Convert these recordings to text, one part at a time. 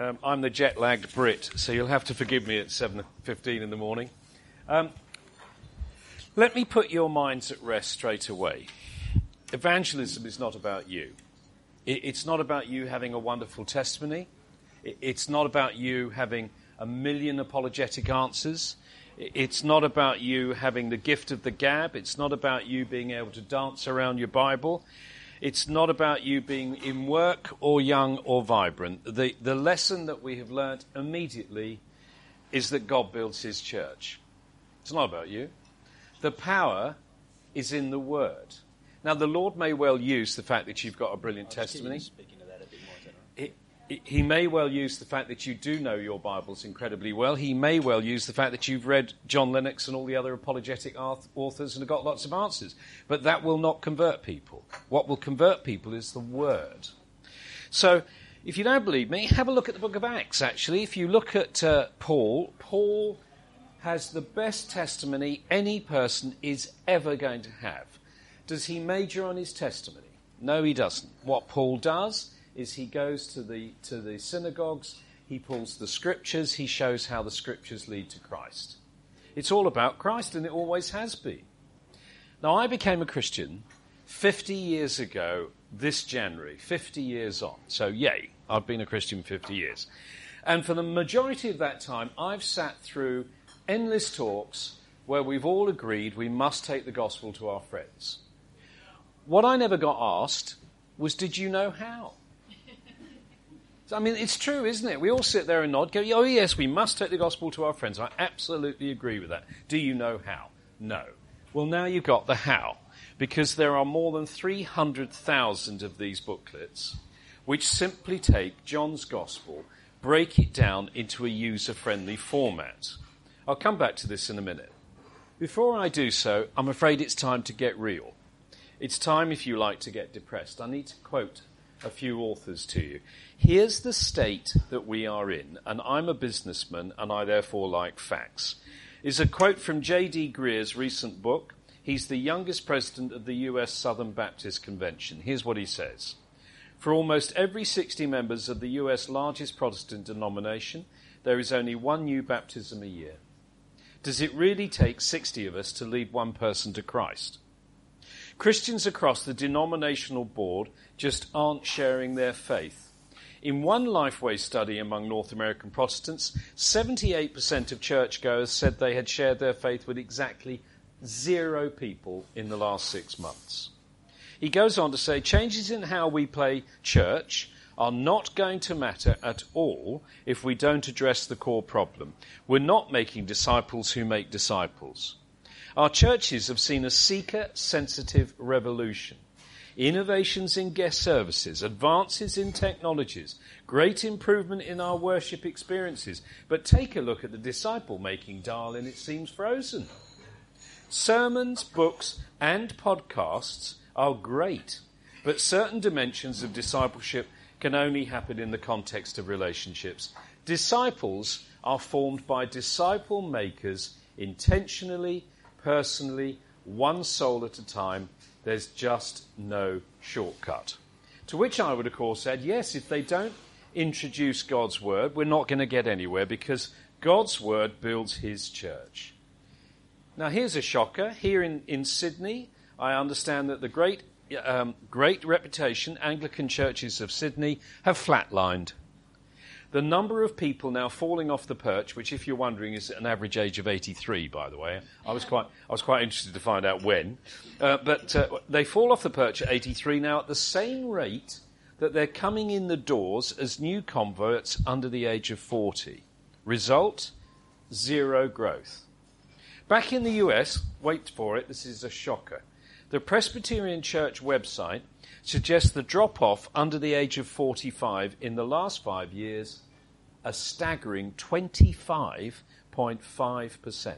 Um, I'm the jet-lagged Brit, so you'll have to forgive me at 7:15 in the morning. Um, let me put your minds at rest straight away. Evangelism is not about you. It, it's not about you having a wonderful testimony. It, it's not about you having a million apologetic answers. It, it's not about you having the gift of the gab. It's not about you being able to dance around your Bible. It's not about you being in work or young or vibrant. The, the lesson that we have learnt immediately is that God builds his church. It's not about you. The power is in the word. Now, the Lord may well use the fact that you've got a brilliant testimony he may well use the fact that you do know your Bibles incredibly well. He may well use the fact that you've read John Lennox and all the other apologetic authors and have got lots of answers. But that will not convert people. What will convert people is the Word. So, if you don't believe me, have a look at the book of Acts, actually. If you look at uh, Paul, Paul has the best testimony any person is ever going to have. Does he major on his testimony? No, he doesn't. What Paul does is he goes to the, to the synagogues, he pulls the scriptures, he shows how the scriptures lead to Christ. It's all about Christ, and it always has been. Now, I became a Christian 50 years ago this January, 50 years on. So, yay, I've been a Christian 50 years. And for the majority of that time, I've sat through endless talks where we've all agreed we must take the gospel to our friends. What I never got asked was, Did you know how? I mean, it's true, isn't it? We all sit there and nod, go, oh, yes, we must take the gospel to our friends. I absolutely agree with that. Do you know how? No. Well, now you've got the how, because there are more than 300,000 of these booklets which simply take John's gospel, break it down into a user friendly format. I'll come back to this in a minute. Before I do so, I'm afraid it's time to get real. It's time, if you like, to get depressed. I need to quote a few authors to you. Here's the state that we are in, and I'm a businessman and I therefore like facts. Is a quote from J.D. Greear's recent book. He's the youngest president of the U.S. Southern Baptist Convention. Here's what he says. For almost every 60 members of the U.S. largest Protestant denomination, there is only one new baptism a year. Does it really take 60 of us to lead one person to Christ? Christians across the denominational board just aren't sharing their faith. In one Lifeway study among North American Protestants, 78% of churchgoers said they had shared their faith with exactly zero people in the last six months. He goes on to say changes in how we play church are not going to matter at all if we don't address the core problem. We're not making disciples who make disciples. Our churches have seen a seeker sensitive revolution. Innovations in guest services, advances in technologies, great improvement in our worship experiences. But take a look at the disciple making dial and it seems frozen. Sermons, books, and podcasts are great, but certain dimensions of discipleship can only happen in the context of relationships. Disciples are formed by disciple makers intentionally personally, one soul at a time. There's just no shortcut. To which I would, of course, add yes, if they don't introduce God's word, we're not going to get anywhere because God's word builds his church. Now, here's a shocker. Here in, in Sydney, I understand that the great, um, great reputation Anglican churches of Sydney have flatlined the number of people now falling off the perch, which, if you're wondering, is an average age of 83, by the way. I was quite, I was quite interested to find out when. Uh, but uh, they fall off the perch at 83 now at the same rate that they're coming in the doors as new converts under the age of 40. Result zero growth. Back in the US, wait for it, this is a shocker. The Presbyterian Church website suggests the drop off under the age of 45 in the last five years a staggering 25.6%. 0.5%.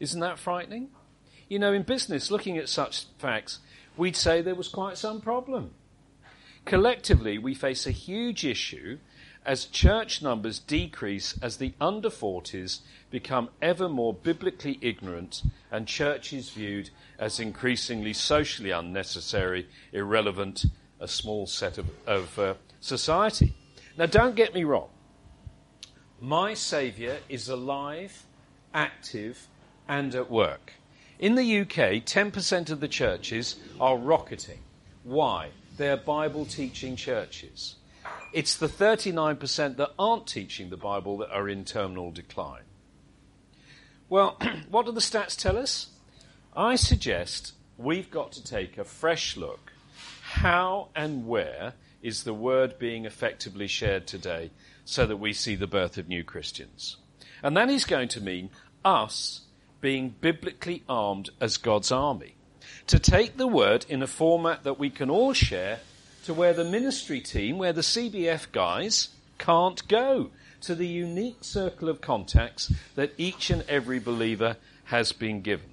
Isn't that frightening? You know, in business, looking at such facts, we'd say there was quite some problem. Collectively, we face a huge issue as church numbers decrease as the under 40s become ever more biblically ignorant and churches viewed as increasingly socially unnecessary, irrelevant, a small set of, of uh, society. Now, don't get me wrong. My Saviour is alive, active, and at work. In the UK, 10% of the churches are rocketing. Why? They're Bible teaching churches. It's the 39% that aren't teaching the Bible that are in terminal decline. Well, what do the stats tell us? I suggest we've got to take a fresh look. How and where is the word being effectively shared today so that we see the birth of new Christians? And that is going to mean us being biblically armed as God's army. To take the word in a format that we can all share to where the ministry team, where the CBF guys can't go, to the unique circle of contacts that each and every believer has been given.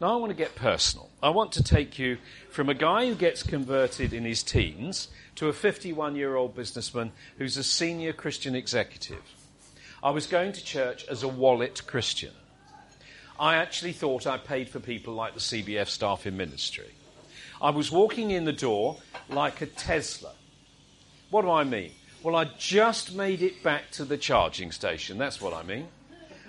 Now, I want to get personal. I want to take you from a guy who gets converted in his teens to a 51 year old businessman who's a senior Christian executive. I was going to church as a wallet Christian. I actually thought I paid for people like the CBF staff in ministry. I was walking in the door like a Tesla. What do I mean? Well, I just made it back to the charging station. That's what I mean.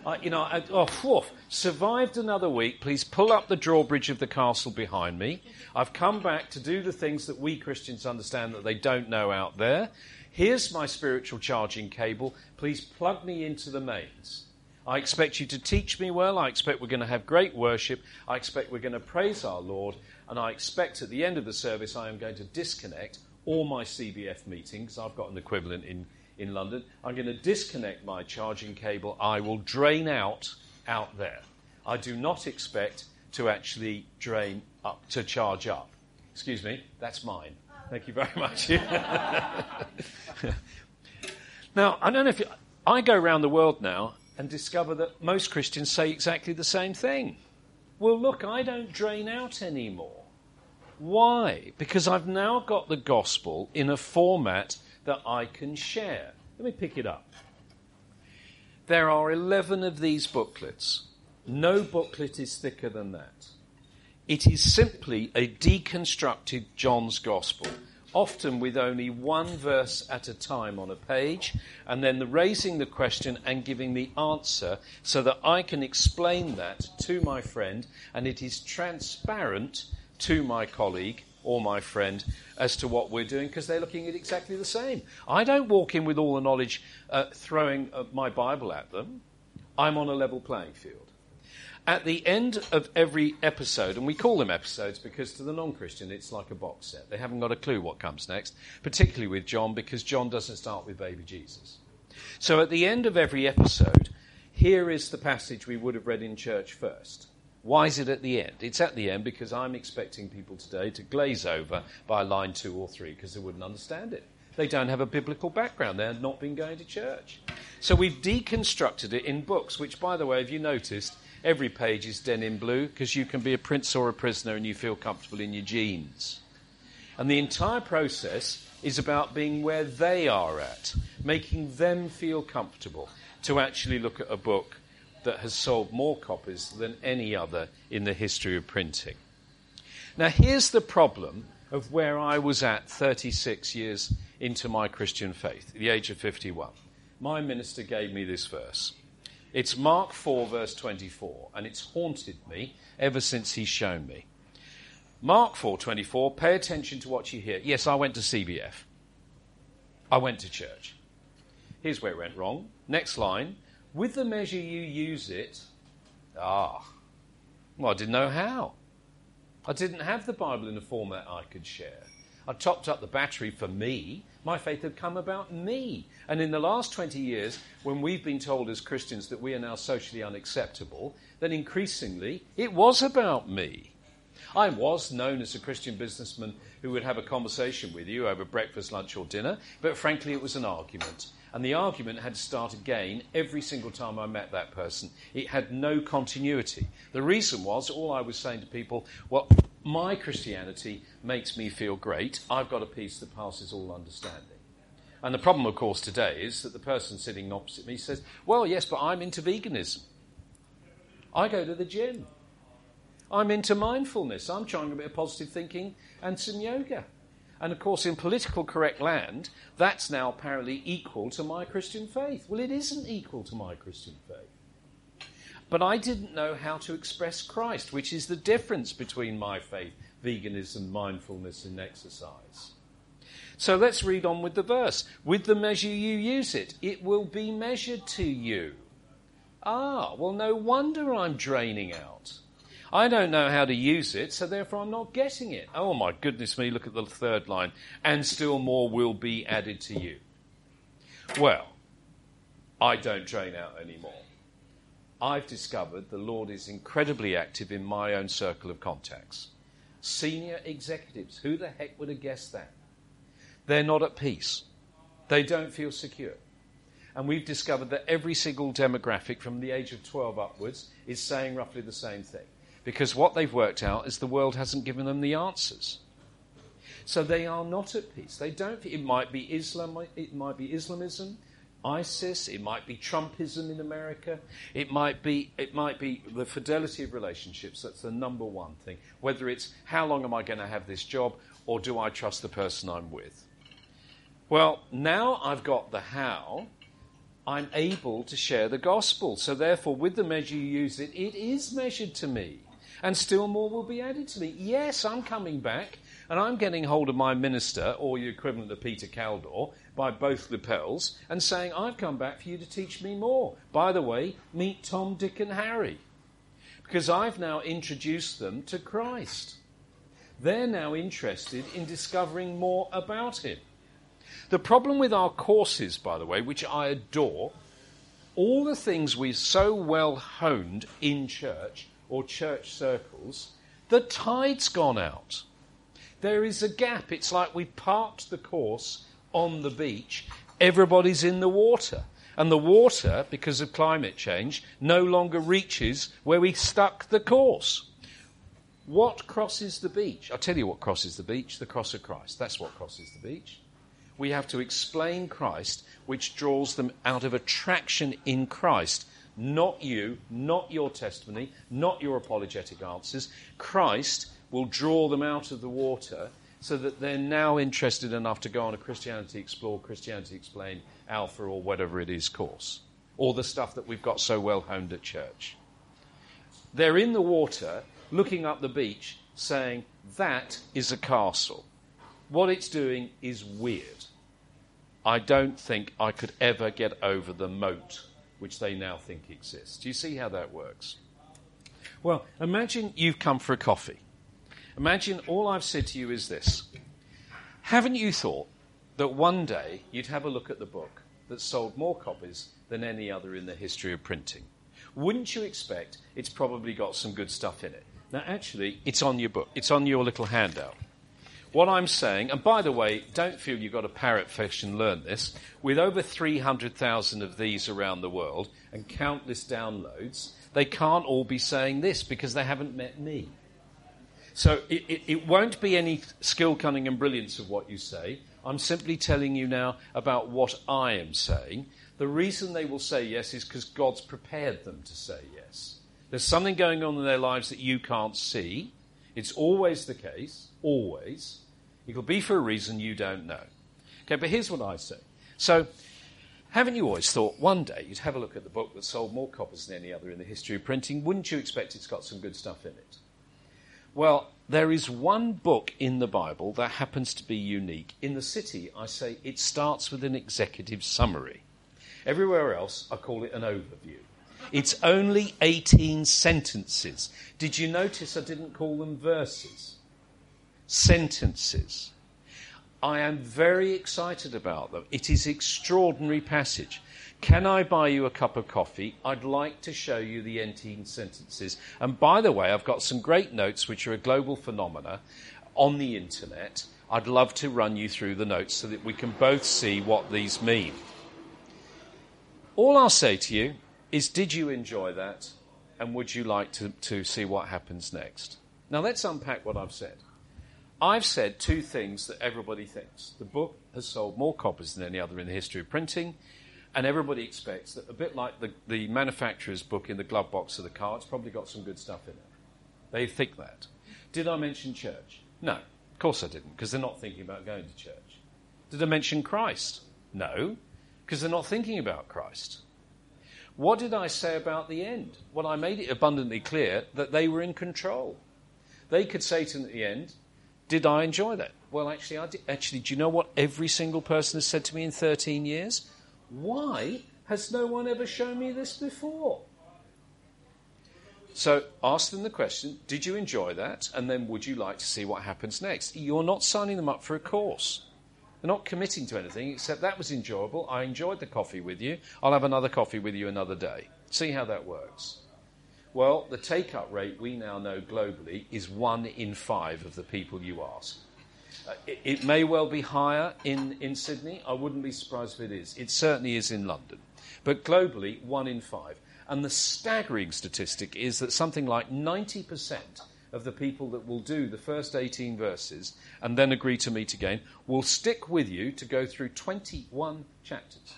I, you know, I, oh, survived another week. Please pull up the drawbridge of the castle behind me. I've come back to do the things that we Christians understand that they don't know out there. Here's my spiritual charging cable. Please plug me into the mains. I expect you to teach me well. I expect we're going to have great worship. I expect we're going to praise our Lord. And I expect at the end of the service, I am going to disconnect all my CBF meetings. I've got an equivalent in, in London. I'm going to disconnect my charging cable. I will drain out out there. I do not expect to actually drain up, to charge up. Excuse me, that's mine. Thank you very much. now, I don't know if you, I go around the world now and discover that most Christians say exactly the same thing. Well, look, I don't drain out anymore. Why? Because I've now got the gospel in a format that I can share. Let me pick it up. There are 11 of these booklets. No booklet is thicker than that. It is simply a deconstructed John's Gospel often with only one verse at a time on a page, and then the raising the question and giving the answer so that I can explain that to my friend and it is transparent to my colleague or my friend as to what we're doing because they're looking at exactly the same. I don't walk in with all the knowledge uh, throwing uh, my Bible at them. I'm on a level playing field. At the end of every episode, and we call them episodes because to the non Christian it's like a box set. They haven't got a clue what comes next, particularly with John because John doesn't start with baby Jesus. So at the end of every episode, here is the passage we would have read in church first. Why is it at the end? It's at the end because I'm expecting people today to glaze over by line two or three because they wouldn't understand it. They don't have a biblical background. They have not been going to church. So we've deconstructed it in books, which, by the way, have you noticed, Every page is denim blue because you can be a prince or a prisoner and you feel comfortable in your jeans. And the entire process is about being where they are at, making them feel comfortable to actually look at a book that has sold more copies than any other in the history of printing. Now, here's the problem of where I was at 36 years into my Christian faith, the age of 51. My minister gave me this verse. It's Mark 4, verse 24, and it's haunted me ever since he's shown me. Mark 4:24 pay attention to what you hear. Yes, I went to CBF. I went to church. Here's where it went wrong. Next line, with the measure you use it, ah. Well, I didn't know how. I didn't have the Bible in a format I could share. I topped up the battery for me. My faith had come about me. And in the last 20 years, when we've been told as Christians that we are now socially unacceptable, then increasingly it was about me. I was known as a Christian businessman who would have a conversation with you over breakfast, lunch, or dinner, but frankly, it was an argument. And the argument had to start again every single time I met that person. It had no continuity. The reason was all I was saying to people, well, my Christianity makes me feel great. I've got a peace that passes all understanding. And the problem, of course, today is that the person sitting opposite me says, well, yes, but I'm into veganism. I go to the gym. I'm into mindfulness. I'm trying a bit of positive thinking and some yoga. And of course, in political correct land, that's now apparently equal to my Christian faith. Well, it isn't equal to my Christian faith. But I didn't know how to express Christ, which is the difference between my faith, veganism, mindfulness, and exercise. So let's read on with the verse. With the measure you use it, it will be measured to you. Ah, well, no wonder I'm draining out. I don't know how to use it, so therefore I'm not getting it. Oh my goodness me, look at the third line. And still more will be added to you. Well, I don't drain out anymore. I've discovered the Lord is incredibly active in my own circle of contacts. Senior executives, who the heck would have guessed that? They're not at peace. They don't feel secure. And we've discovered that every single demographic from the age of 12 upwards is saying roughly the same thing because what they've worked out is the world hasn't given them the answers. So they are not at peace. They don't. It might be Islam. It might be Islamism, ISIS. It might be Trumpism in America. It might be. It might be the fidelity of relationships. That's the number one thing. Whether it's how long am I going to have this job, or do I trust the person I'm with? Well, now I've got the how. I'm able to share the gospel. So therefore, with the measure you use it, it is measured to me and still more will be added to me. Yes, I'm coming back, and I'm getting hold of my minister, or your equivalent of Peter Caldor, by both lapels, and saying, I've come back for you to teach me more. By the way, meet Tom, Dick, and Harry. Because I've now introduced them to Christ. They're now interested in discovering more about him. The problem with our courses, by the way, which I adore, all the things we've so well honed in church or church circles, the tide's gone out. There is a gap. It's like we parked the course on the beach, everybody's in the water. And the water, because of climate change, no longer reaches where we stuck the course. What crosses the beach? I'll tell you what crosses the beach the cross of Christ. That's what crosses the beach. We have to explain Christ, which draws them out of attraction in Christ not you, not your testimony, not your apologetic answers. Christ will draw them out of the water so that they're now interested enough to go on a Christianity Explore, Christianity Explain, Alpha, or whatever it is course, or the stuff that we've got so well honed at church. They're in the water, looking up the beach, saying, That is a castle. What it's doing is weird. I don't think I could ever get over the moat which they now think exists. Do you see how that works? Well, imagine you've come for a coffee. Imagine all I've said to you is this Haven't you thought that one day you'd have a look at the book that sold more copies than any other in the history of printing? Wouldn't you expect it's probably got some good stuff in it? Now, actually, it's on your book, it's on your little handout. What I'm saying, and by the way, don't feel you've got to parrot fish and learn this. With over 300,000 of these around the world and countless downloads, they can't all be saying this because they haven't met me. So it, it, it, won't be any skill, cunning, and brilliance of what you say. I'm simply telling you now about what I am saying. The reason they will say yes is because God's prepared them to say yes. There's something going on in their lives that you can't see. It's always the case, always. It could be for a reason you don't know. Okay, but here's what I say. So, haven't you always thought one day you'd have a look at the book that sold more copies than any other in the history of printing? Wouldn't you expect it's got some good stuff in it? Well, there is one book in the Bible that happens to be unique. In the city, I say it starts with an executive summary. Everywhere else, I call it an overview. It's only 18 sentences. Did you notice I didn't call them verses? sentences. I am very excited about them. It is extraordinary passage. Can I buy you a cup of coffee? I'd like to show you the 18 sentences. And by the way, I've got some great notes which are a global phenomena on the internet. I'd love to run you through the notes so that we can both see what these mean. All I'll say to you is did you enjoy that? And would you like to, to see what happens next? Now let's unpack what I've said. I've said two things that everybody thinks. The book has sold more copies than any other in the history of printing, and everybody expects that, a bit like the, the manufacturer's book in the glove box of the car, it's probably got some good stuff in it. They think that. Did I mention church? No, of course I didn't, because they're not thinking about going to church. Did I mention Christ? No, because they're not thinking about Christ. What did I say about the end? Well, I made it abundantly clear that they were in control. They could say to them at the end, Did I enjoy that? Well, actually, I did. Actually, do you know what every single person has said to me in 13 years? Why has no one ever shown me this before? So ask them the question Did you enjoy that? And then would you like to see what happens next? You're not signing them up for a course. They're not committing to anything except that was enjoyable. I enjoyed the coffee with you. I'll have another coffee with you another day. See how that works. Well, the take up rate we now know globally is one in five of the people you ask. Uh, it, it, may well be higher in, in Sydney. I wouldn't be surprised if it is. It certainly is in London. But globally, one in five. And the staggering statistic is that something like 90% of the people that will do the first 18 verses and then agree to meet again will stick with you to go through 21 chapters.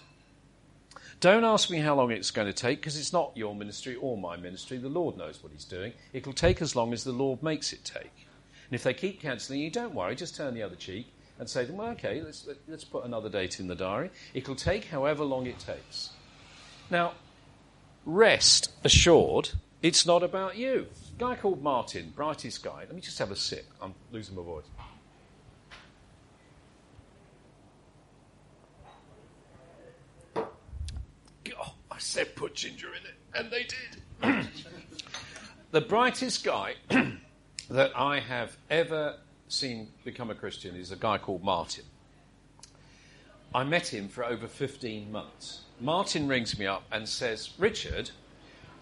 Don't ask me how long it's going to take because it's not your ministry or my ministry. The Lord knows what He's doing. It'll take as long as the Lord makes it take. And if they keep cancelling you, don't worry, just turn the other cheek and say well, okay, let's, let's put another date in the diary. It'll take however long it takes. Now, rest assured, it's not about you guy called Martin, brightest guy. Let me just have a sip. I'm losing my voice. Oh, I said put ginger in it, and they did. the brightest guy that I have ever seen become a Christian is a guy called Martin. I met him for over 15 months. Martin rings me up and says, Richard,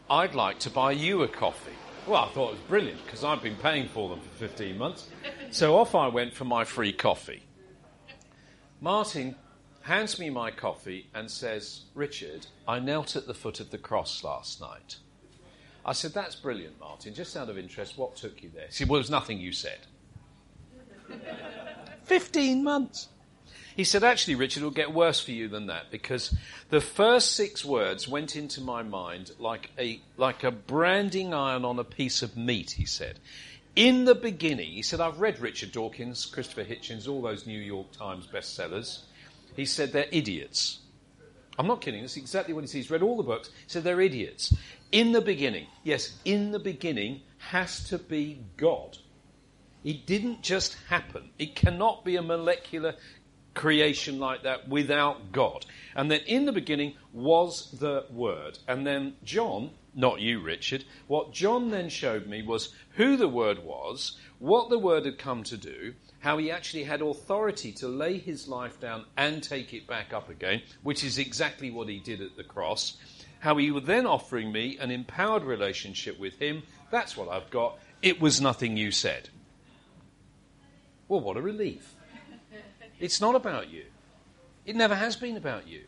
I'd like to buy you a coffee. Well, I thought it was brilliant because I've been paying for them for 15 months. So off I went for my free coffee. Martin hands me my coffee and says, Richard, I knelt at the foot of the cross last night. I said, That's brilliant, Martin. Just out of interest, what took you there? He said, Well, it was nothing you said. 15 months. He said, Actually, Richard, it'll get worse for you than that because the first six words went into my mind like a, like a branding iron on a piece of meat, he said. In the beginning, he said, I've read Richard Dawkins, Christopher Hitchens, all those New York Times bestsellers. He said, They're idiots. I'm not kidding, that's exactly what he said. He's read all the books. He said, They're idiots. In the beginning, yes, in the beginning has to be God. It didn't just happen. It cannot be a molecular creation like that without God. And then in the beginning was the Word. And then John, not you, Richard, what John then showed me was who the Word was, what the Word had come to do, how he actually had authority to lay his life down and take it back up again, which is exactly what he did at the cross. How he was then offering me an empowered relationship with him. That's what I've got. It was nothing you said. Well, what a relief. It's not about you. It never has been about you.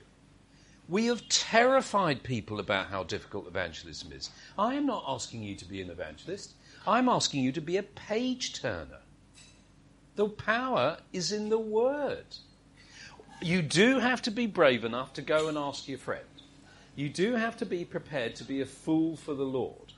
We have terrified people about how difficult evangelism is. I am not asking you to be an evangelist. I'm asking you to be a page turner. The power is in the word. You do have to be brave enough to go and ask your friend. You do have to be prepared to be a fool for the Lord.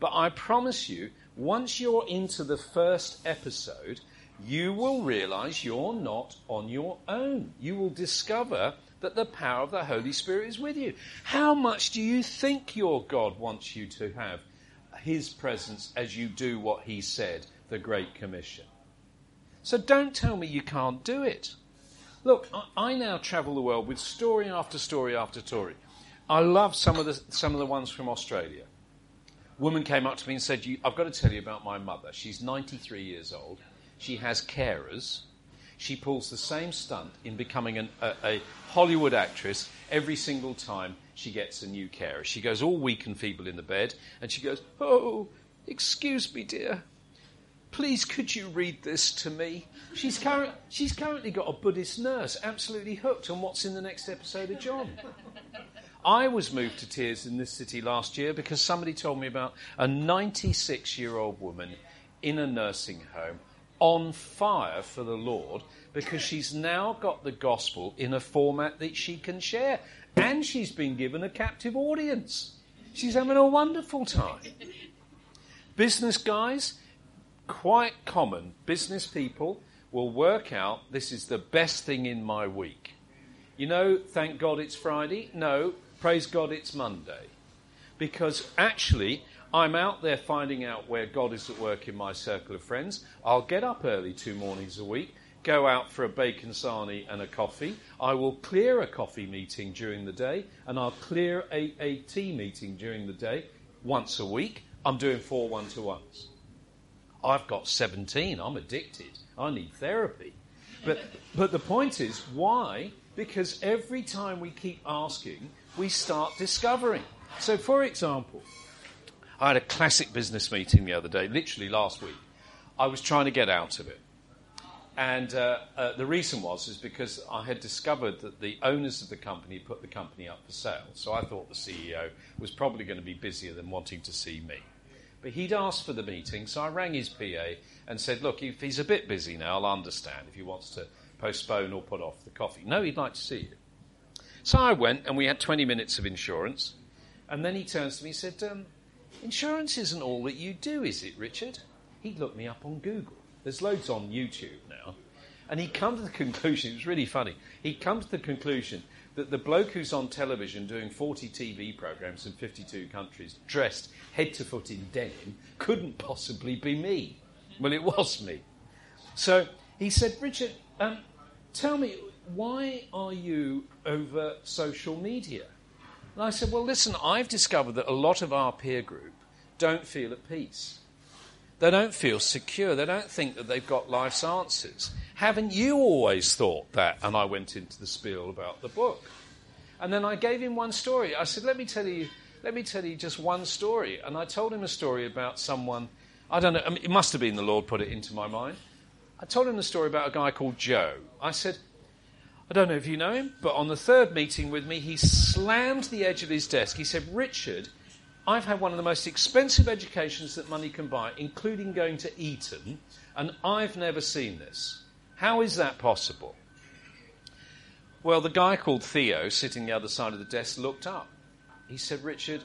But I promise you, once you're into the first episode, you will realize you're not on your own. You will discover that the power of the Holy Spirit is with you. How much do you think your God wants you to have His presence as you do what He said, the Great Commission? So don't tell me you can't do it. Look, I now travel the world with story after story after story. I love some of the, some of the ones from Australia. A woman came up to me and said, I've got to tell you about my mother. She's 93 years old she has carers. She pulls the same stunt in becoming an, a, a, Hollywood actress every single time she gets a new carer. She goes all weak and feeble in the bed, and she goes, Oh, excuse me, dear. Please, could you read this to me? She's, cur- she's currently got a Buddhist nurse absolutely hooked on what's in the next episode of John. I was moved to tears in this city last year because somebody told me about a 96 year old woman in a nursing home on fire for the Lord because she's now got the gospel in a format that she can share. And she's been given a captive audience. She's having a wonderful time. Business guys, quite common. Business people will work out this is the best thing in my week. You know, thank God it's Friday. No, praise God it's Monday. Because actually, I'm out there finding out where God is at work in my circle of friends. I'll get up early two mornings a week, go out for a bacon sarnie and a coffee. I will clear a coffee meeting during the day, and I'll clear a, a tea meeting during the day once a week. I'm doing four one to ones. I've got 17. I'm addicted. I need therapy. But, but the point is, why? Because every time we keep asking, we start discovering. So, for example, I had a classic business meeting the other day, literally last week. I was trying to get out of it. And uh, uh, the reason was is because I had discovered that the owners of the company put the company up for sale. So I thought the CEO was probably going to be busier than wanting to see me. But he'd asked for the meeting, so I rang his PA and said, Look, if he's a bit busy now, I'll understand if he wants to postpone or put off the coffee. No, he'd like to see you. So I went, and we had 20 minutes of insurance. And then he turns to me and said, um, Insurance isn't all that you do, is it, Richard? He looked me up on Google. There's loads on YouTube now. And he come to the conclusion, it was really funny, he comes to the conclusion that the bloke who's on television doing 40 TV programs in 52 countries, dressed head to foot in denim, couldn't possibly be me. Well, it was me. So he said, Richard, um, tell me, why are you over social media? And I said, Well, listen, I've discovered that a lot of our peer group don't feel at peace. They don't feel secure. They don't think that they've got life's answers. Haven't you always thought that? And I went into the spiel about the book. And then I gave him one story. I said, Let me tell you, let me tell you just one story. And I told him a story about someone, I don't know, I mean, it must have been the Lord put it into my mind. I told him the story about a guy called Joe. I said, I don't know if you know him, but on the third meeting with me, he slammed the edge of his desk. He said, Richard, I've had one of the most expensive educations that money can buy, including going to Eton, and I've never seen this. How is that possible? Well, the guy called Theo, sitting the other side of the desk, looked up. He said, Richard,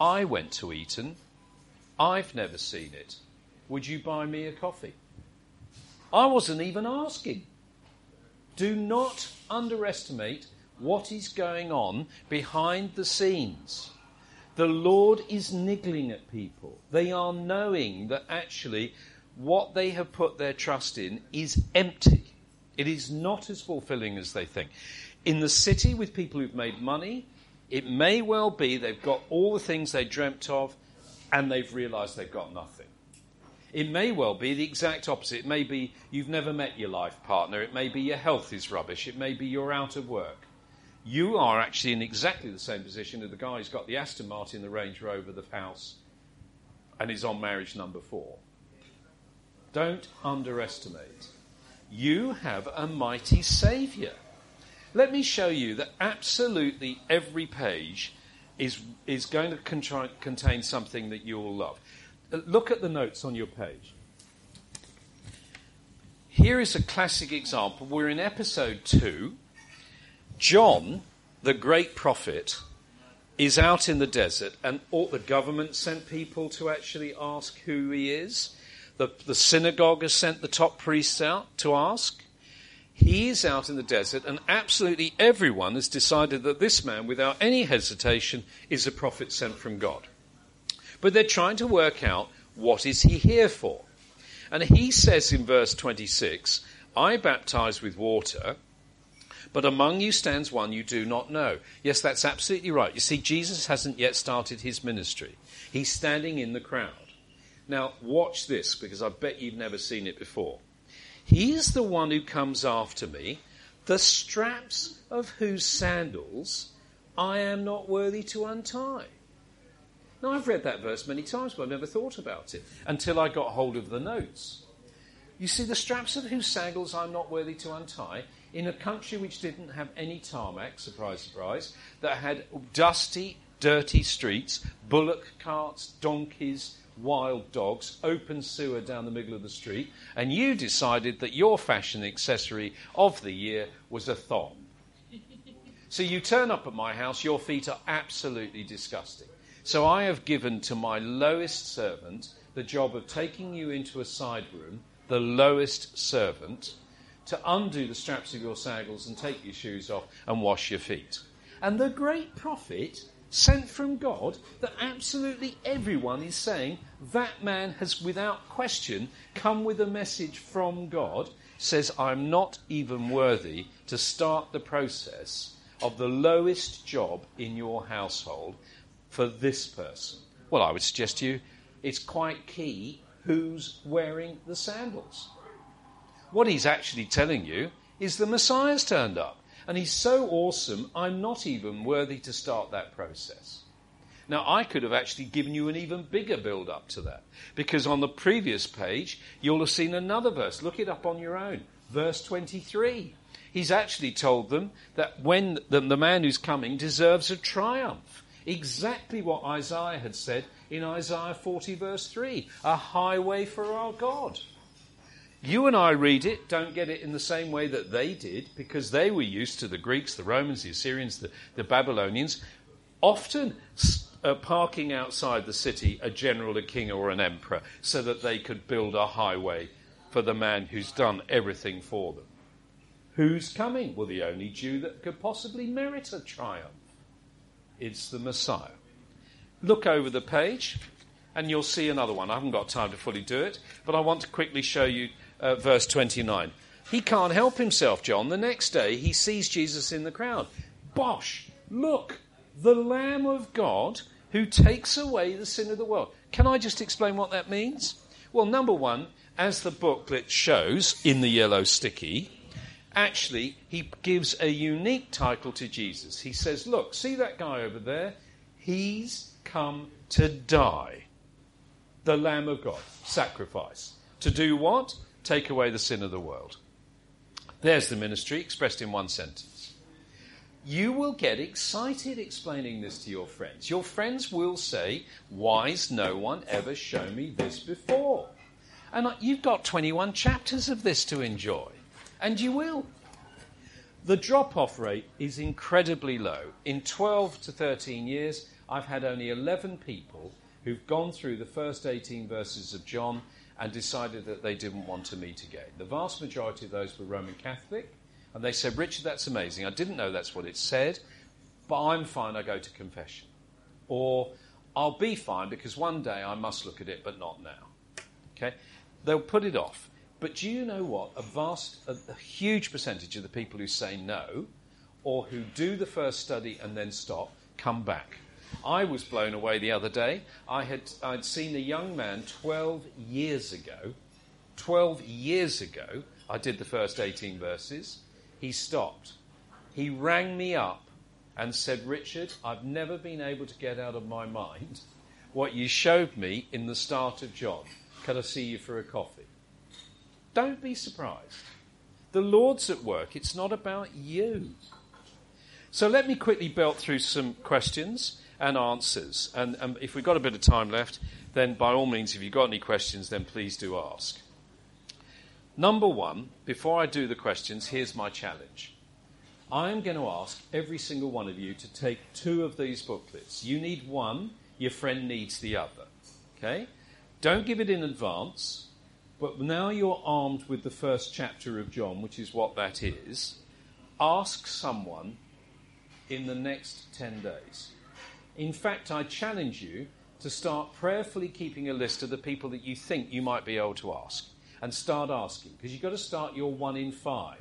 I went to Eton. I've never seen it. Would you buy me a coffee? I wasn't even asking. Do not underestimate what is going on behind the scenes. The Lord is niggling at people. They are knowing that actually what they have put their trust in is empty. It is not as fulfilling as they think. In the city with people who've made money, it may well be they've got all the things they dreamt of and they've realized they've got nothing. It may well be the exact opposite. It may be you've never met your life partner. It may be your health is rubbish. It may be you're out of work. You are actually in exactly the same position as the guy who's got the Aston Martin, the Range Rover, the house, and is on marriage number four. Don't underestimate. You have a mighty Saviour. Let me show you that absolutely every page is, is going to contain something that you will love. Uh, look at the notes on your page. Here is a classic example. We're in episode 2. John, the great prophet, is out in the desert, and all, the government sent people to actually ask who he is. The, the synagogue has sent the top priests out to ask. He is out in the desert, and absolutely everyone has decided that this man, without any hesitation, is a prophet sent from God. But they're trying to work out what is he here for. And he says in verse 26, I baptize with water, but among you stands one you do not know. Yes, that's absolutely right. You see, Jesus hasn't yet started his ministry. He's standing in the crowd. Now, watch this, because I bet you've never seen it before. He is the one who comes after me, the straps of whose sandals I am not worthy to untie. Now, I've read that verse many times, but I've never thought about it until I got hold of the notes. You see, the straps of whose sandals I'm not worthy to untie, in a country which didn't have any tarmac, surprise, surprise, that had dusty, dirty streets, bullock carts, donkeys, wild dogs, open sewer down the middle of the street, and you decided that your fashion accessory of the year was a thong. So you turn up at my house, your feet are absolutely disgusting. So I have given to my lowest servant the job of taking you into a side room, the lowest servant, to undo the straps of your sandals and take your shoes off and wash your feet. And the great prophet sent from God that absolutely everyone is saying that man has without question come with a message from God says I'm not even worthy to start the process of the lowest job in your household for this person? Well, I would suggest to you it's quite key who's wearing the sandals. What he's actually telling you is the Messiah's turned up. And he's so awesome, I'm not even worthy to start that process. Now, I could have actually given you an even bigger build up to that. Because on the previous page, you'll have seen another verse. Look it up on your own. Verse 23 he's actually told them that when the, the man who's coming deserves a triumph. Exactly what Isaiah had said in Isaiah 40, verse 3 a highway for our God. You and I read it, don't get it in the same way that they did, because they were used to the Greeks, the Romans, the Assyrians, the, the Babylonians, often uh, parking outside the city a general, a king, or an emperor, so that they could build a highway for the man who's done everything for them. Who's coming? Well, the only Jew that could possibly merit a triumph. It's the Messiah. Look over the page, and you'll see another one. I haven't got time to fully do it, but I want to quickly show you uh, verse 29. He can't help himself, John. The next day, he sees Jesus in the crowd. Bosh! Look, the Lamb of God who takes away the sin of the world. Can I just explain what that means? Well, number one, as the booklet shows in the yellow sticky, actually, he gives a unique title to Jesus. He says, Look, see that guy over there? He's come to die. The Lamb of God, sacrifice. To do what? Take away the sin of the world. There's the ministry expressed in one sentence. You will get excited explaining this to your friends. Your friends will say, Why's no one ever shown me this before? And you've got 21 chapters of this to enjoy. And you will. The drop off rate is incredibly low. In 12 to 13 years, I've had only 11 people who've gone through the first 18 verses of John and decided that they didn't want to meet again. The vast majority of those were Roman Catholic, and they said, Richard, that's amazing. I didn't know that's what it said, but I'm fine, I go to confession. Or I'll be fine because one day I must look at it, but not now. Okay? They'll put it off. But do you know what? A vast, a, a huge percentage of the people who say no, or who do the first study and then stop, come back. I was blown away the other day. I had I'd seen a young man 12 years ago. 12 years ago, I did the first 18 verses. He stopped. He rang me up and said, Richard, I've never been able to get out of my mind what you showed me in the start of John. Can I see you for a coffee? Don't be surprised. The Lord's at work. It's not about you. So let me quickly belt through some questions and answers. And, and if we've got a bit of time left, then by all means, if you've got any questions, then please do ask. Number one, before I do the questions, here's my challenge. I am going to ask every single one of you to take two of these booklets. You need one, your friend needs the other. Okay? Don't give it in advance. But now you're armed with the first chapter of John, which is what that is. Ask someone in the next 10 days. In fact, I challenge you to start prayerfully keeping a list of the people that you think you might be able to ask and start asking because you've got to start your one in five.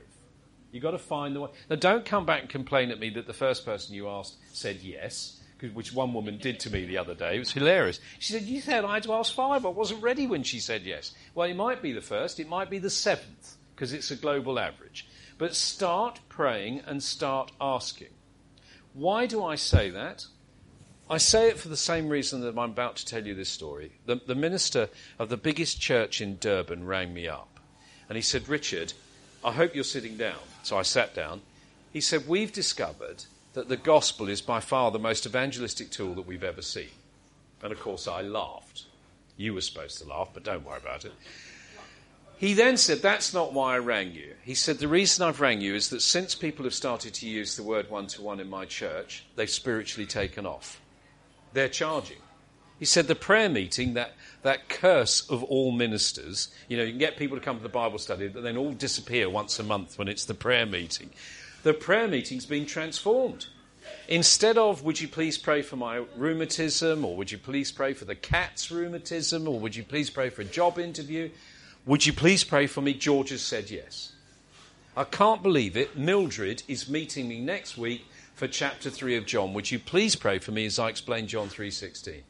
You've got to find the one. Now, don't come back and complain at me that the first person you asked said yes which one woman did to me the other day. It was hilarious. She said, You said I had to ask five. I wasn't ready when she said yes. Well, it might be the first, it might be the seventh, because it's a global average. But start praying and start asking. Why do I say that? I say it for the same reason that I'm about to tell you this story. The, the minister of the biggest church in Durban rang me up And he said, Richard, I hope you're sitting down. So I sat down. He said, We've discovered that the gospel is by far the most evangelistic tool that we've ever seen. And of course, I laughed. You were supposed to laugh, but don't worry about it. He then said, That's not why I rang you. He said, The reason I've rang you is that since people have started to use the word one to one in my church, they've spiritually taken off. They're charging. He said, The prayer meeting, that, that curse of all ministers, you know, you can get people to come to the Bible study, but then all disappear once a month when it's the prayer meeting. The prayer meeting's been transformed. Instead of, would you please pray for my rheumatism, or would you please pray for the cat's rheumatism, or would you please pray for a job interview, would you please pray for me? George has said yes. I can't believe it. Mildred is meeting me next week for chapter 3 of John. Would you please pray for me as I explain John 3:16?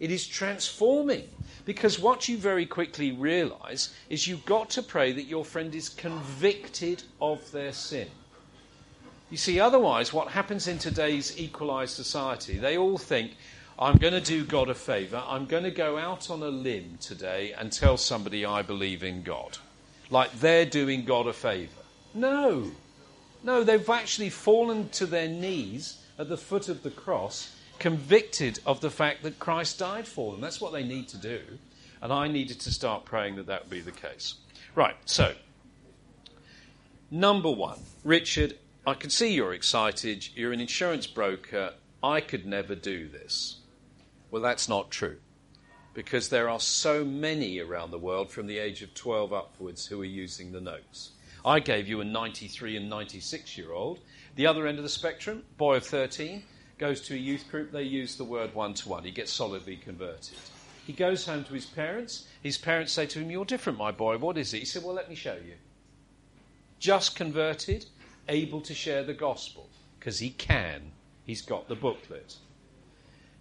It is transforming because what you very quickly realize is you've got to pray that your friend is convicted of their sin. You see, otherwise, what happens in today's equalized society, they all think, I'm going to do God a favor. I'm going to go out on a limb today and tell somebody I believe in God. Like they're doing God a favor. No. No, they've actually fallen to their knees at the foot of the cross, convicted of the fact that Christ died for them. That's what they need to do. And I needed to start praying that that would be the case. Right, so, number one, Richard, I can see you're excited. You're an insurance broker. I could never do this. Well, that's not true. Because there are so many around the world from the age of 12 upwards who are using the notes. I gave you a 93 and 96 year old. The other end of the spectrum, boy of 13, goes to a youth group, they use the word one to one. He gets solidly converted. He goes home to his parents. His parents say to him, You're different, my boy. What is it? He said, Well, let me show you. Just converted, able to share the gospel, because he can. He's got the booklet.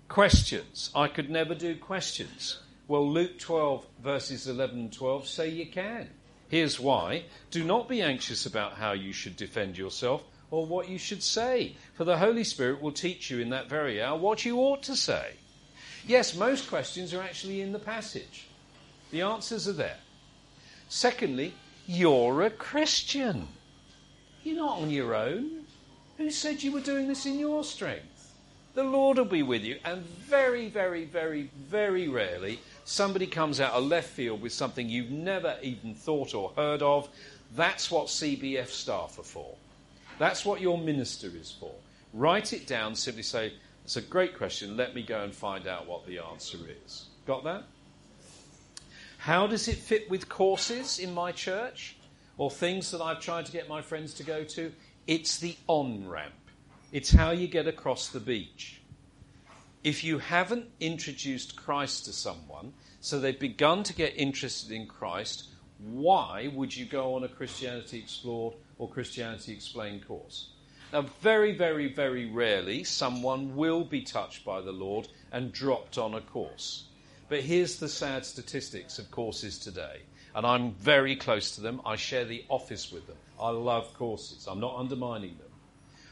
Questions. I could never do questions. Well, Luke 12, verses 11 and 12 say you can. Here's why. Do not be anxious about how you should defend yourself or what you should say, for the Holy Spirit will teach you in that very hour what you ought to say. Yes, most questions are actually in the passage. The answers are there. Secondly, you're a Christian. You're not on your own. Who said you were doing this in your strength? the Lord will be with you. And very, very, very, very rarely somebody comes out of left field with something you've never even thought or heard of. That's what CBF staff are for. That's what your minister is for. Write it down, simply say, It's a great question. Let me go and find out what the answer is. Got that? How does it fit with courses in my church or things that I've tried to get my friends to go to? It's the on ramp. It's how you get across the beach. If you haven't introduced Christ to someone, so they've begun to get interested in Christ, why would you go on a Christianity Explored or Christianity Explained course? Now, very, very, very rarely someone will be touched by the Lord and dropped on a course. But here's the sad statistics of courses today. And I'm very close to them. I share the office with them. I love courses. I'm not undermining them.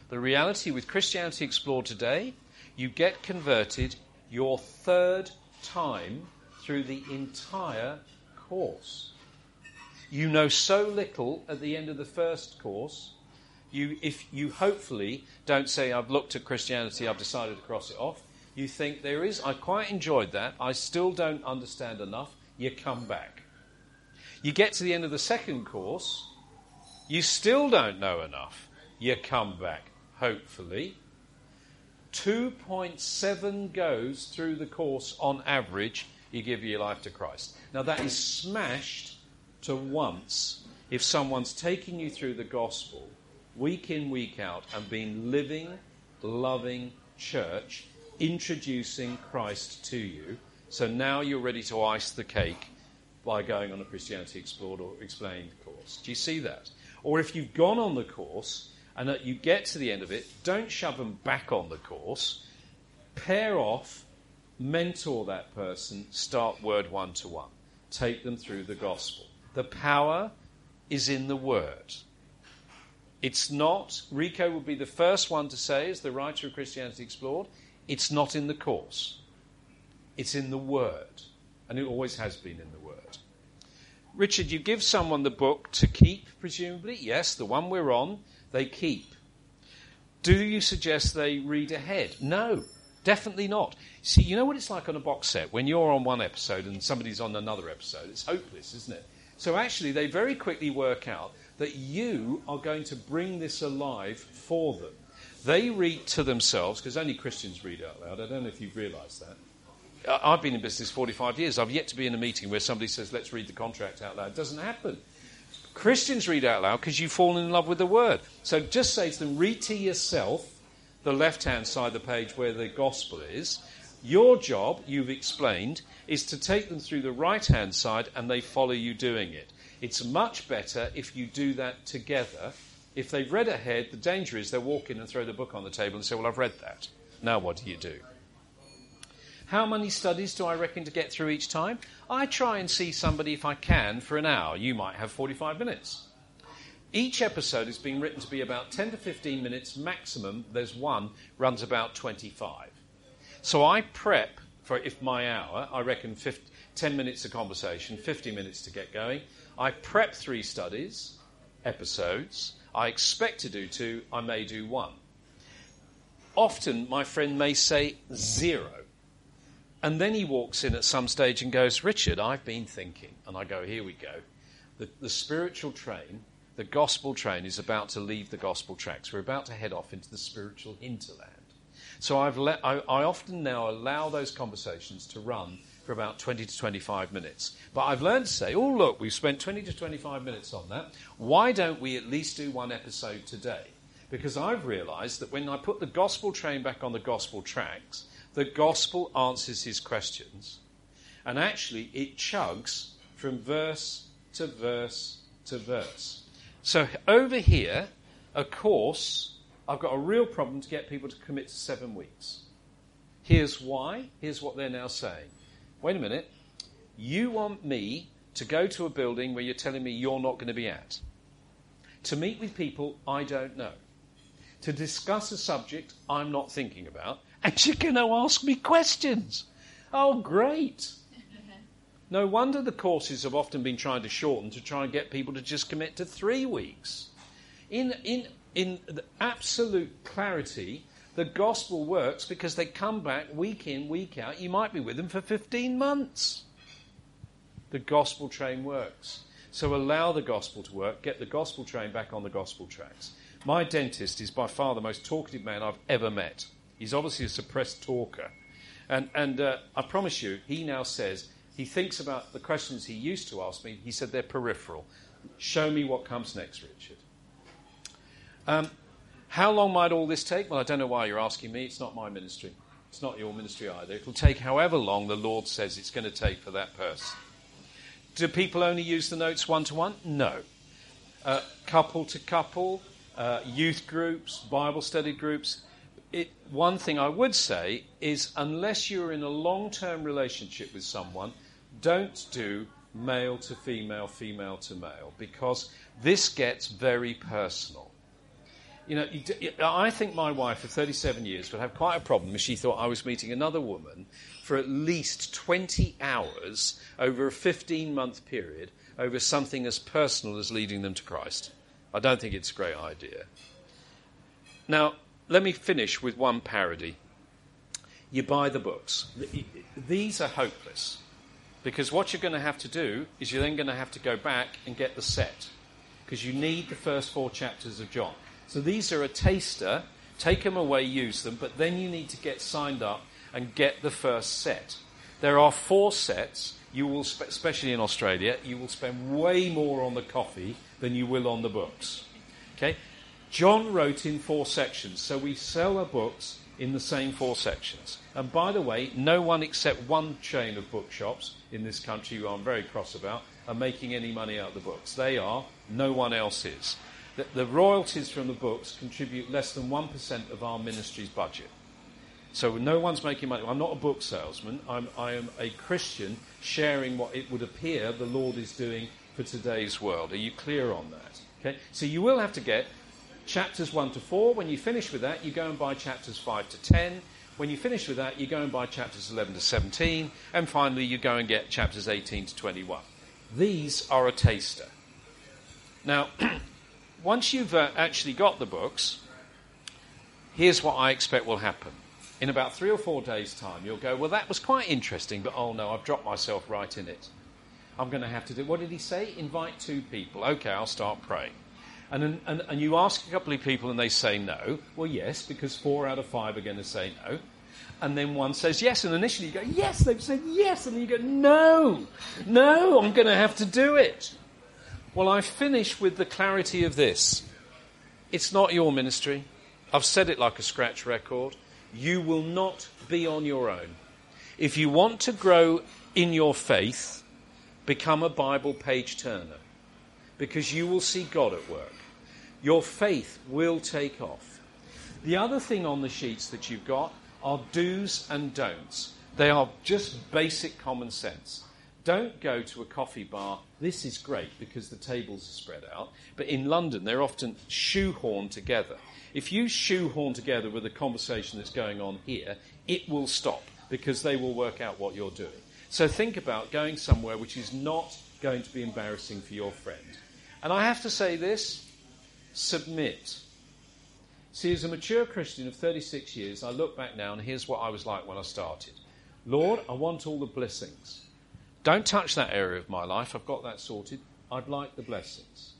The reality with Christianity Explored today, you get converted your third time through the entire course. You know so little at the end of the first course. You, if you hopefully don't say, I've looked at Christianity, I've decided to cross it off. You think there is, I quite enjoyed that, I still don't understand enough. You come back. You get to the end of the second course, you still don't know enough. You come back hopefully. 2.7 goes through the course on average, you give your life to Christ. Now, that is smashed to once if someone's taking you through the gospel week in, week out, and been living, loving church, introducing Christ to you. So now you're ready to ice the cake by going on a Christianity Explored or Explained course. Do you see that? Or if you've gone on the course and that you get to the end of it, don't shove them back on the course. Pair off, mentor that person, start word one to one. Take them through the gospel. The power is in the word. It's not, Rico would be the first one to say, as the writer of Christianity Explored, it's not in the course. It's in the word. And it always has been in the word. Richard, you give someone the book to keep, presumably. Yes, the one we're on, they keep. Do you suggest they read ahead? No, definitely not. See, you know what it's like on a box set? When you're on one episode and somebody's on another episode, it's hopeless, isn't it? So actually, they very quickly work out that you are going to bring this alive for them. They read to themselves, because only Christians read out loud. I don't know if you've realised that. I've been in business 45 years. I've yet to be in a meeting where somebody says, let's read the contract out loud. It doesn't happen. Christians read out loud because you've fallen in love with the word. So just say to them, read to yourself the left hand side of the page where the gospel is. Your job, you've explained, is to take them through the right hand side and they follow you doing it. It's much better if you do that together. If they've read ahead, the danger is they'll walk in and throw the book on the table and say, Well, I've read that. Now what do you do? How many studies do I reckon to get through each time? I try and see somebody if I can for an hour. You might have 45 minutes. Each episode is being written to be about 10 to 15 minutes maximum. There's one runs about 25. So I prep for if my hour, I reckon 50, 10 minutes of conversation, 50 minutes to get going. I prep three studies, episodes. I expect to do two, I may do one. Often my friend may say zero. And then he walks in at some stage and goes, Richard, I've been thinking. And I go, here we go. The, the spiritual train, the gospel train, is about to leave the gospel tracks. We're about to head off into the spiritual hinterland. So I've let, I, I often now allow those conversations to run for about 20 to 25 minutes. But I've learned to say, oh, look, we've spent 20 to 25 minutes on that. Why don't we at least do one episode today? Because I've realized that when I put the gospel train back on the gospel tracks, the gospel answers his questions, and actually it chugs from verse to verse to verse. So over here, of course, I've got a real problem to get people to commit to seven weeks. Here's why. Here's what they're now saying. Wait a minute. You want me to go to a building where you're telling me you're not going to be at, to meet with people I don't know, to discuss a subject I'm not thinking about, and you're going to ask me questions. Oh, great. No wonder the courses have often been trying to shorten to try and get people to just commit to three weeks. In, in, in absolute clarity, the gospel works because they come back week in, week out. You might be with them for 15 months. The gospel train works. So allow the gospel to work, get the gospel train back on the gospel tracks. My dentist is by far the most talkative man I've ever met. He's obviously a suppressed talker. And, and uh, I promise you, he now says, he thinks about the questions he used to ask me. He said they're peripheral. Show me what comes next, Richard. Um, how long might all this take? Well, I don't know why you're asking me. It's not my ministry. It's not your ministry either. It'll take however long the Lord says it's going to take for that person. Do people only use the notes one to one? No. Uh, couple to couple, uh, youth groups, Bible study groups it, one thing I would say is unless you're in a long term relationship with someone, don't do male to female, female to male, because this gets very personal. You know, I think my wife of 37 years would have quite a problem if she thought I was meeting another woman for at least 20 hours over a 15 month period over something as personal as leading them to Christ. I don't think it's a great idea. Now, let me finish with one parody. You buy the books. These are hopeless because what you're going to have to do is you're then going to have to go back and get the set because you need the first four chapters of John. So these are a taster. Take them away, use them, but then you need to get signed up and get the first set. There are four sets. You will, especially in Australia, you will spend way more on the coffee than you will on the books. Okay, John wrote in four sections, so we sell our books in the same four sections. And by the way, no one except one chain of bookshops in this country, who I'm very cross about, are making any money out of the books. They are, no one else is. The, the royalties from the books contribute less than 1% of our ministry's budget. So no one's making money. I'm not a book salesman. I'm, I am a Christian sharing what it would appear the Lord is doing for today's world. Are you clear on that? Okay? So you will have to get chapters 1 to 4. When you finish with that, you go and buy chapters 5 to 10. When you finish with that, you go and buy chapters 11 to 17. And finally, you go and get chapters 18 to 21. These are a taster. Now, once you've uh, actually got the books, here's what I expect will happen. In about three or four days' time, you'll go, Well, that was quite interesting, but oh no, I've dropped myself right in it. I'm going to have to do. What did he say? Invite two people. Okay, I'll start praying. And, and, and you ask a couple of people and they say no. Well, yes, because four out of five are going to say no. And then one says yes, and initially you go, Yes, they've said yes. And then you go, No, no, I'm going to have to do it. Well, I finish with the clarity of this it's not your ministry. I've said it like a scratch record. You will not be on your own. If you want to grow in your faith, become a Bible page turner because you will see God at work. Your faith will take off. The other thing on the sheets that you've got are do's and don'ts. They are just basic common sense. Don't go to a coffee bar. This is great because the tables are spread out. But in London, they're often shoehorned together. If you shoehorn together with a conversation that's going on here, it will stop because they will work out what you're doing. So think about going somewhere which is not going to be embarrassing for your friend. And I have to say this submit. See, as a mature Christian of 36 years, I look back now and here's what I was like when I started Lord, I want all the blessings. Don't touch that area of my life. I've got that sorted. I'd like the blessings.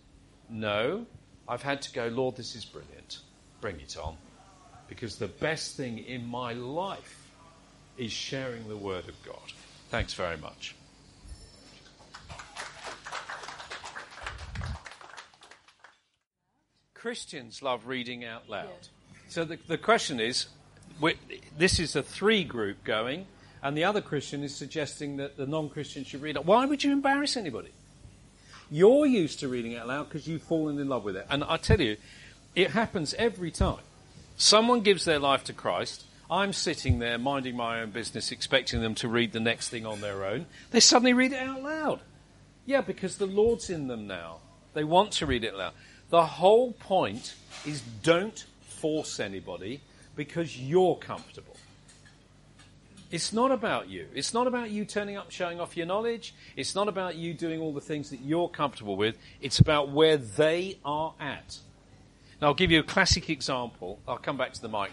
No, I've had to go, Lord, this is brilliant. Bring it on. Because the best thing in my life is sharing the Word of God. Thanks very much. Christians love reading out loud. So the, the question is this is a three group going and the other Christian is suggesting that the non Christian should read it. Why would you embarrass anybody? You're used to reading out loud because you've fallen in love with it. And I tell you, it happens every time. Someone gives their life to Christ. I'm sitting there minding my own business, expecting them to read the next thing on their own. They suddenly read it out loud. Yeah, because the Lord's in them now. They want to read it out loud. The whole point is don't force anybody because you're comfortable. It's not about you. It's not about you turning up, showing off your knowledge. It's not about you doing all the things that you're comfortable with. It's about where they are at. Now, I'll give you a classic example. I'll come back to the mic.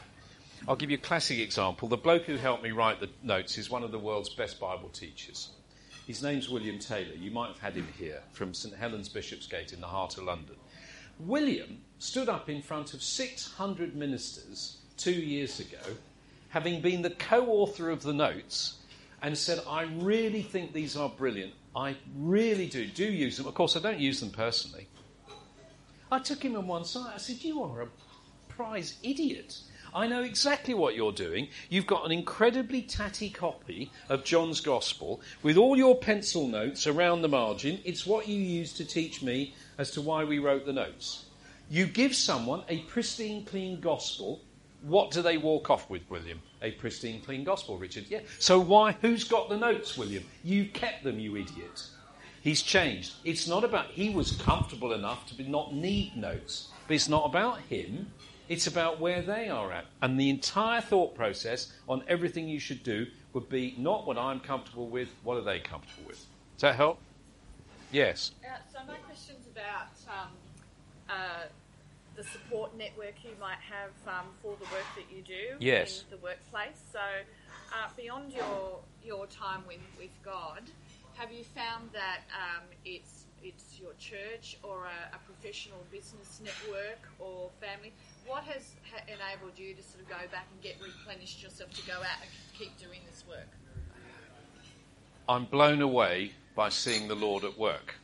I'll give you a classic example. The bloke who helped me write the notes is one of the world's best Bible teachers. His name's William Taylor. You might have had him here from St Helens Bishopsgate in the heart of London. William stood up in front of 600 ministers two years ago having been the co author of the notes, and said, I really think these are brilliant. I really do. Do use them. Of course, I don't use them personally. I took him on one side. I said, You are a prize idiot. I know exactly what you're doing. You've got an incredibly tatty copy of John's Gospel with all your pencil notes around the margin. It's what you used to teach me as to why we wrote the notes. You give someone a pristine, clean Gospel what do they walk off with, William? A pristine, clean gospel, Richard. Yeah. So why? Who's got the notes, William? You kept them, you idiot. He's changed. It's not about he was comfortable enough to not need notes, but it's not about him. It's about where they are at. And the entire thought process on everything you should do would be not what I'm comfortable with, what are they comfortable with? Does that help? Yes. Uh, so my question's about um, uh, the support network you might have um, for the work that you do yes. in the workplace. So, uh, beyond your your time with, with God, have you found that um, it's it's your church or a, a, professional business network or family? What has ha- enabled you to sort of go back and get replenished yourself to go out and keep doing this work? I'm blown away by seeing the Lord at work.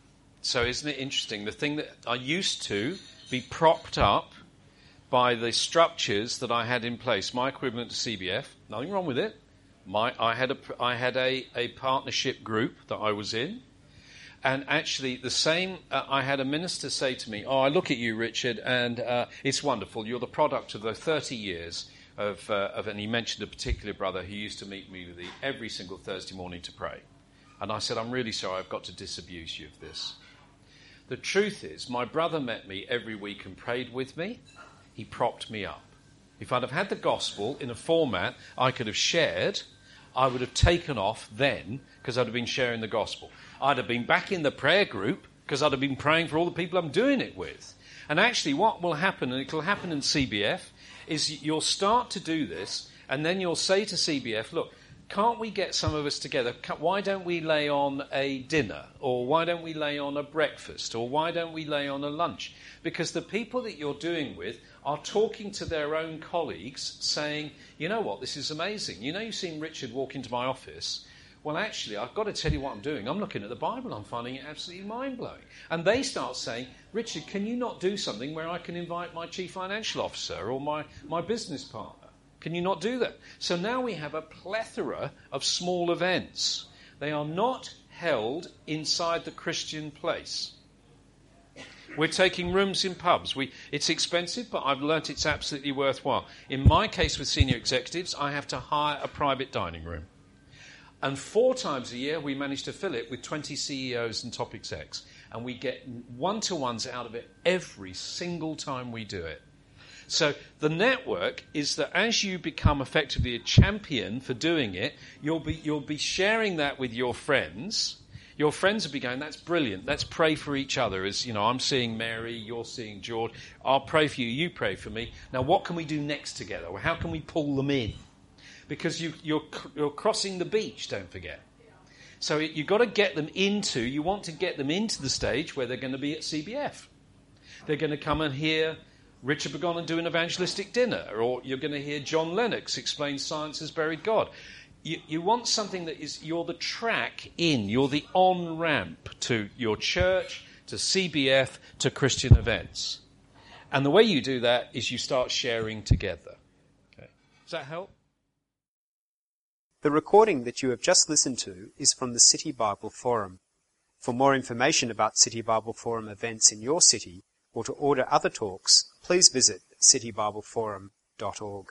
So, isn't it interesting? The thing that I used to be propped up by the structures that I had in place, my equivalent to CBF. Nothing wrong with it. My, I had, a, I had a, a partnership group that I was in. And actually, the same, uh, I had a minister say to me, Oh, I look at you, Richard, and uh, it's wonderful. You're the product of the 30 years of, uh, of, and he mentioned a particular brother who used to meet me every single Thursday morning to pray. And I said, I'm really sorry, I've got to disabuse you of this. The truth is, my brother met me every week and prayed with me. He propped me up. If I'd have had the gospel in a format I could have shared, I would have taken off then because I'd have been sharing the gospel. I'd have been back in the prayer group because I'd have been praying for all the people I'm doing it with. And actually, what will happen, and it will happen in CBF, is you'll start to do this, and then you'll say to CBF, look, can't we get some of us together? Why don't we lay on a dinner? Or why don't we lay on a breakfast? Or why don't we lay on a lunch? Because the people that you're doing with are talking to their own colleagues saying, you know what, this is amazing. You know, you've seen Richard walk into my office. Well, actually, I've got to tell you what I'm doing. I'm looking at the Bible. I'm finding it absolutely mind blowing. And they start saying, Richard, can you not do something where I can invite my chief financial officer or my, my business partner? Can you not do that? So now we have a plethora of small events. They are not held inside the Christian place. We're taking rooms in pubs. We, it's expensive, but I've learnt it's absolutely worthwhile. In my case with senior executives, I have to hire a private dining room. And four times a year, we manage to fill it with 20 CEOs and top execs. And we get one to ones out of it every single time we do it. So the network is that as you become effectively a champion for doing it, you'll be, you'll be sharing that with your friends. Your friends will be going, that's brilliant. Let's pray for each other. As you know, I'm seeing Mary, you're seeing George. I'll pray for you, you pray for me. Now, what can we do next together? How can we pull them in? Because you, you're, you're crossing the beach, don't forget. So you've got to get them into, you want to get them into the stage where they're going to be at CBF. They're going to come and hear Richard Begon and do an evangelistic dinner, or you're going to hear John Lennox explain science has buried God. You, you want something that is, you're the track in, you're the on ramp to your church, to CBF, to Christian events. And the way you do that is you start sharing together. Okay. Does that help? The recording that you have just listened to is from the City Bible Forum. For more information about City Bible Forum events in your city, or to order other talks, please visit citybibleforum.org.